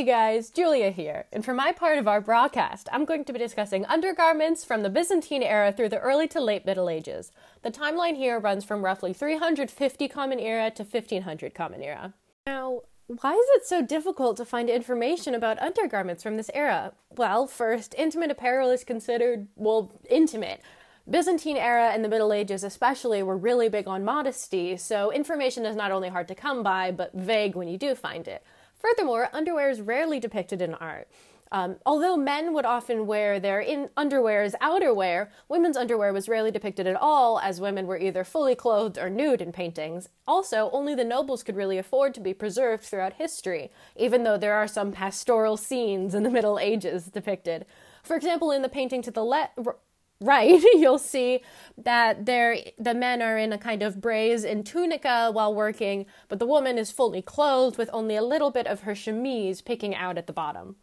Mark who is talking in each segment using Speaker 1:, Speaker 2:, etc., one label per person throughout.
Speaker 1: Hey guys, Julia here, and for my part of our broadcast, I'm going to be discussing undergarments from the Byzantine era through the early to late Middle Ages. The timeline here runs from roughly 350 Common Era to 1500 Common Era. Now, why is it so difficult to find information about undergarments from this era? Well, first, intimate apparel is considered, well, intimate. Byzantine era and the Middle Ages, especially, were really big on modesty, so information is not only hard to come by, but vague when you do find it. Furthermore, underwear is rarely depicted in art. Um, although men would often wear their in- underwear as outerwear, women's underwear was rarely depicted at all, as women were either fully clothed or nude in paintings. Also, only the nobles could really afford to be preserved throughout history, even though there are some pastoral scenes in the Middle Ages depicted. For example, in the painting to the left, right, you'll see that there the men are in a kind of braies and tunica while working, but the woman is fully clothed with only a little bit of her chemise peeking out at the bottom.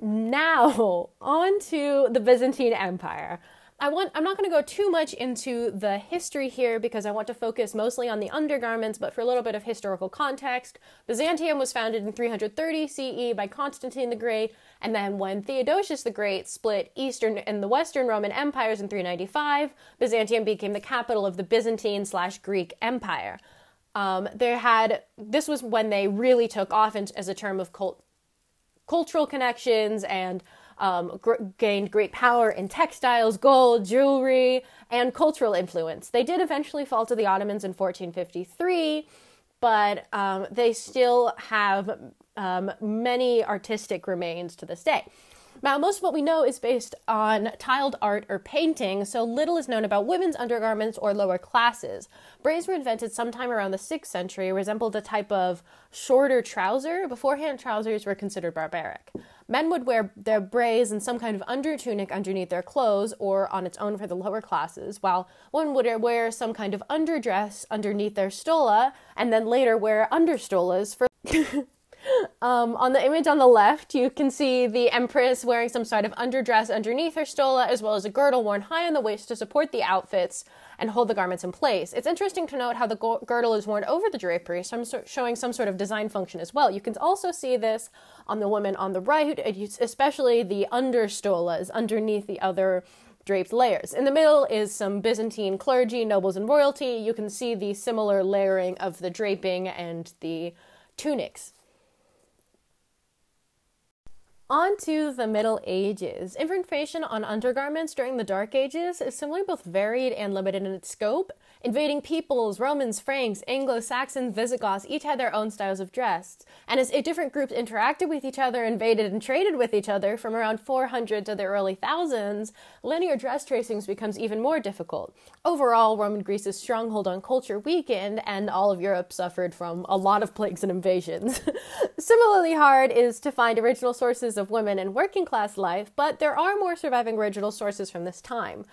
Speaker 1: Now, on to the Byzantine Empire. I want I'm not going to go too much into the history here because I want to focus mostly on the undergarments, but for a little bit of historical context, Byzantium was founded in 330 CE by Constantine the Great, and then when Theodosius the Great split Eastern and the Western Roman empires in 395, Byzantium became the capital of the Byzantine slash Greek Empire. Um, there had this was when they really took off as a term of cult, cultural connections and um, gr- gained great power in textiles, gold, jewelry, and cultural influence. They did eventually fall to the Ottomans in 1453, but um, they still have um, many artistic remains to this day. Now, most of what we know is based on tiled art or painting, so little is known about women's undergarments or lower classes. Braies were invented sometime around the 6th century, resembled a type of shorter trouser. Beforehand, trousers were considered barbaric. Men would wear their braies and some kind of under tunic underneath their clothes or on its own for the lower classes, while women would wear some kind of underdress underneath their stola and then later wear understolas for. Um, on the image on the left, you can see the empress wearing some sort of underdress underneath her stola, as well as a girdle worn high on the waist to support the outfits and hold the garments in place. It's interesting to note how the girdle is worn over the drapery, so I'm showing some sort of design function as well. You can also see this on the woman on the right, especially the understolas underneath the other draped layers. In the middle is some Byzantine clergy, nobles, and royalty. You can see the similar layering of the draping and the tunics. On to the Middle Ages. Information on undergarments during the Dark Ages is similarly both varied and limited in its scope. Invading peoples, Romans, Franks, Anglo Saxons, Visigoths each had their own styles of dress. And as different groups interacted with each other, invaded and traded with each other from around 400 to the early thousands, linear dress tracings becomes even more difficult. Overall, Roman Greece's stronghold on culture weakened, and all of Europe suffered from a lot of plagues and invasions. Similarly hard is to find original sources of women and working class life, but there are more surviving original sources from this time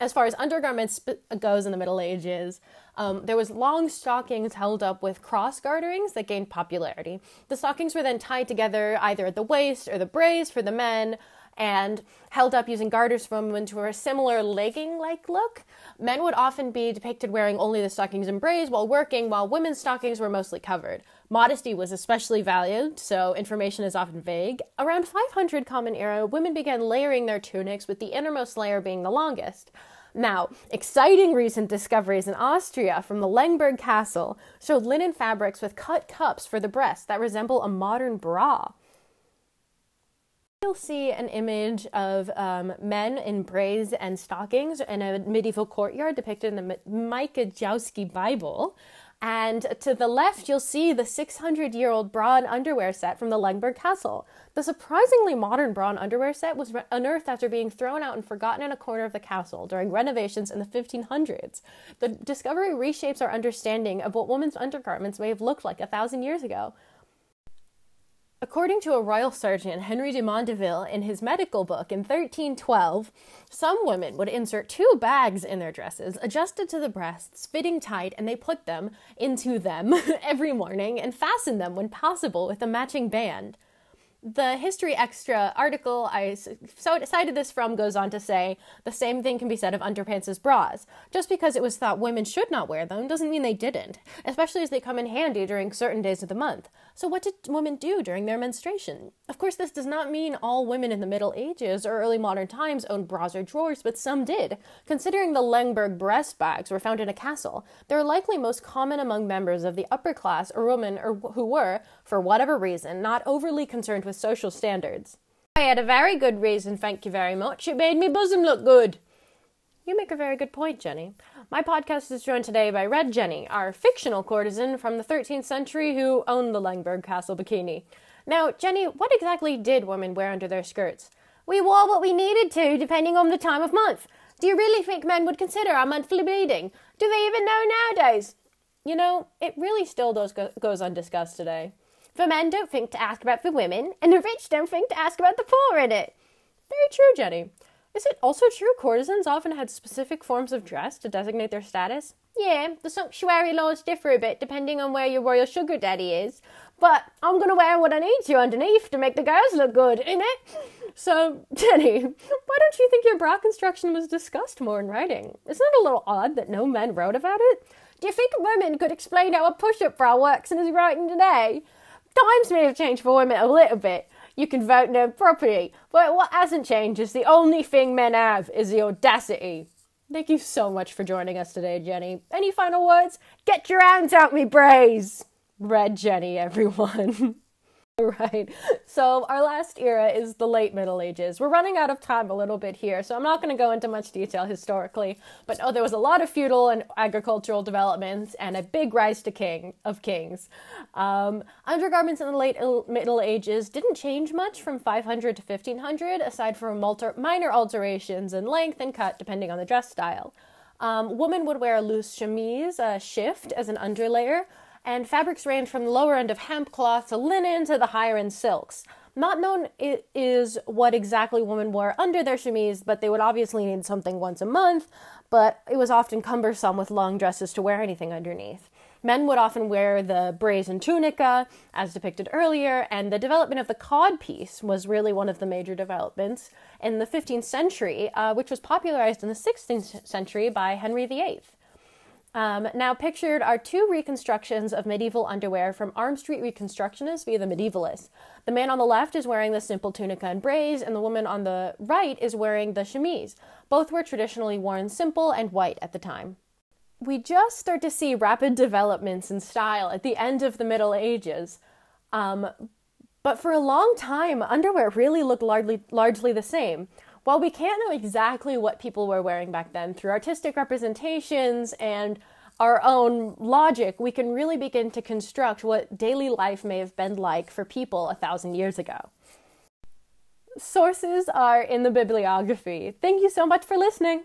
Speaker 1: as far as undergarments goes in the Middle Ages, um, there was long stockings held up with cross garterings that gained popularity. The stockings were then tied together either at the waist or the brace for the men, and held up using garters from women to a similar legging-like look. Men would often be depicted wearing only the stockings and brace while working, while women's stockings were mostly covered. Modesty was especially valued, so information is often vague. Around 500 Common Era, women began layering their tunics, with the innermost layer being the longest. Now, exciting recent discoveries in Austria from the Lengberg Castle showed linen fabrics with cut cups for the breast that resemble a modern bra. You'll see an image of um, men in braies and stockings in a medieval courtyard depicted in the Maciejowski Bible. And to the left, you'll see the 600 year old bra and underwear set from the Lengberg Castle. The surprisingly modern bra and underwear set was unearthed after being thrown out and forgotten in a corner of the castle during renovations in the 1500s. The discovery reshapes our understanding of what women's undergarments may have looked like a thousand years ago. According to a royal surgeon, Henry de Mondeville, in his medical book in 1312, some women would insert two bags in their dresses, adjusted to the breasts, fitting tight, and they put them into them every morning and fasten them when possible with a matching band. The History Extra article I cited this from goes on to say the same thing can be said of underpants as bras. Just because it was thought women should not wear them doesn't mean they didn't, especially as they come in handy during certain days of the month. So, what did women do during their menstruation? Of course, this does not mean all women in the Middle Ages or early modern times owned bras or drawers, but some did. Considering the Lengberg breast bags were found in a castle, they are likely most common among members of the upper class or women or who were, for whatever reason, not overly concerned with social standards. I had a very good reason, thank you very much. It made me bosom look good. You make a very good point, Jenny. My podcast is joined today by Red Jenny, our fictional courtesan from the 13th century who owned the Lengberg Castle bikini. Now, Jenny, what exactly did women wear under their skirts?
Speaker 2: We wore what we needed to, depending on the time of month. Do you really think men would consider our monthly bleeding? Do they even know nowadays?
Speaker 1: You know, it really still does go- goes undiscussed today.
Speaker 2: The men don't think to ask about the women, and the rich don't think to ask about the poor in it.
Speaker 1: Very true, Jenny. Is it also true courtesans often had specific forms of dress to designate their status?
Speaker 2: Yeah, the sumptuary laws differ a bit depending on where your royal sugar daddy is. But I'm gonna wear what I need to underneath to make the girls look good, innit?
Speaker 1: So, Jenny, why don't you think your bra construction was discussed more in writing? Isn't it a little odd that no men wrote about it?
Speaker 2: Do you think women could explain how a push-up bra works in his writing today? Times may have changed for women a little bit, you can vote no property. But what hasn't changed is the only thing men have is the audacity.
Speaker 1: Thank you so much for joining us today, Jenny. Any final words?
Speaker 2: Get your hands out me brays!
Speaker 1: Red Jenny, everyone. Right. So our last era is the late Middle Ages. We're running out of time a little bit here, so I'm not going to go into much detail historically. But oh, there was a lot of feudal and agricultural developments and a big rise to king of kings. Um, undergarments in the late Middle Ages didn't change much from 500 to 1500, aside from minor alterations in length and cut depending on the dress style. Um, women would wear a loose chemise, a shift as an underlayer and fabrics range from the lower end of hemp cloth to linen to the higher end silks. Not known is what exactly women wore under their chemise, but they would obviously need something once a month, but it was often cumbersome with long dresses to wear anything underneath. Men would often wear the brazen tunica, as depicted earlier, and the development of the codpiece was really one of the major developments in the 15th century, uh, which was popularized in the 16th century by Henry VIII. Um, now, pictured are two reconstructions of medieval underwear from Arm Street Reconstructionists via the Medievalists. The man on the left is wearing the simple tunica and braies, and the woman on the right is wearing the chemise. Both were traditionally worn simple and white at the time. We just start to see rapid developments in style at the end of the Middle Ages. Um, but for a long time, underwear really looked largely, largely the same. While we can't know exactly what people were wearing back then through artistic representations and our own logic, we can really begin to construct what daily life may have been like for people a thousand years ago. Sources are in the bibliography. Thank you so much for listening.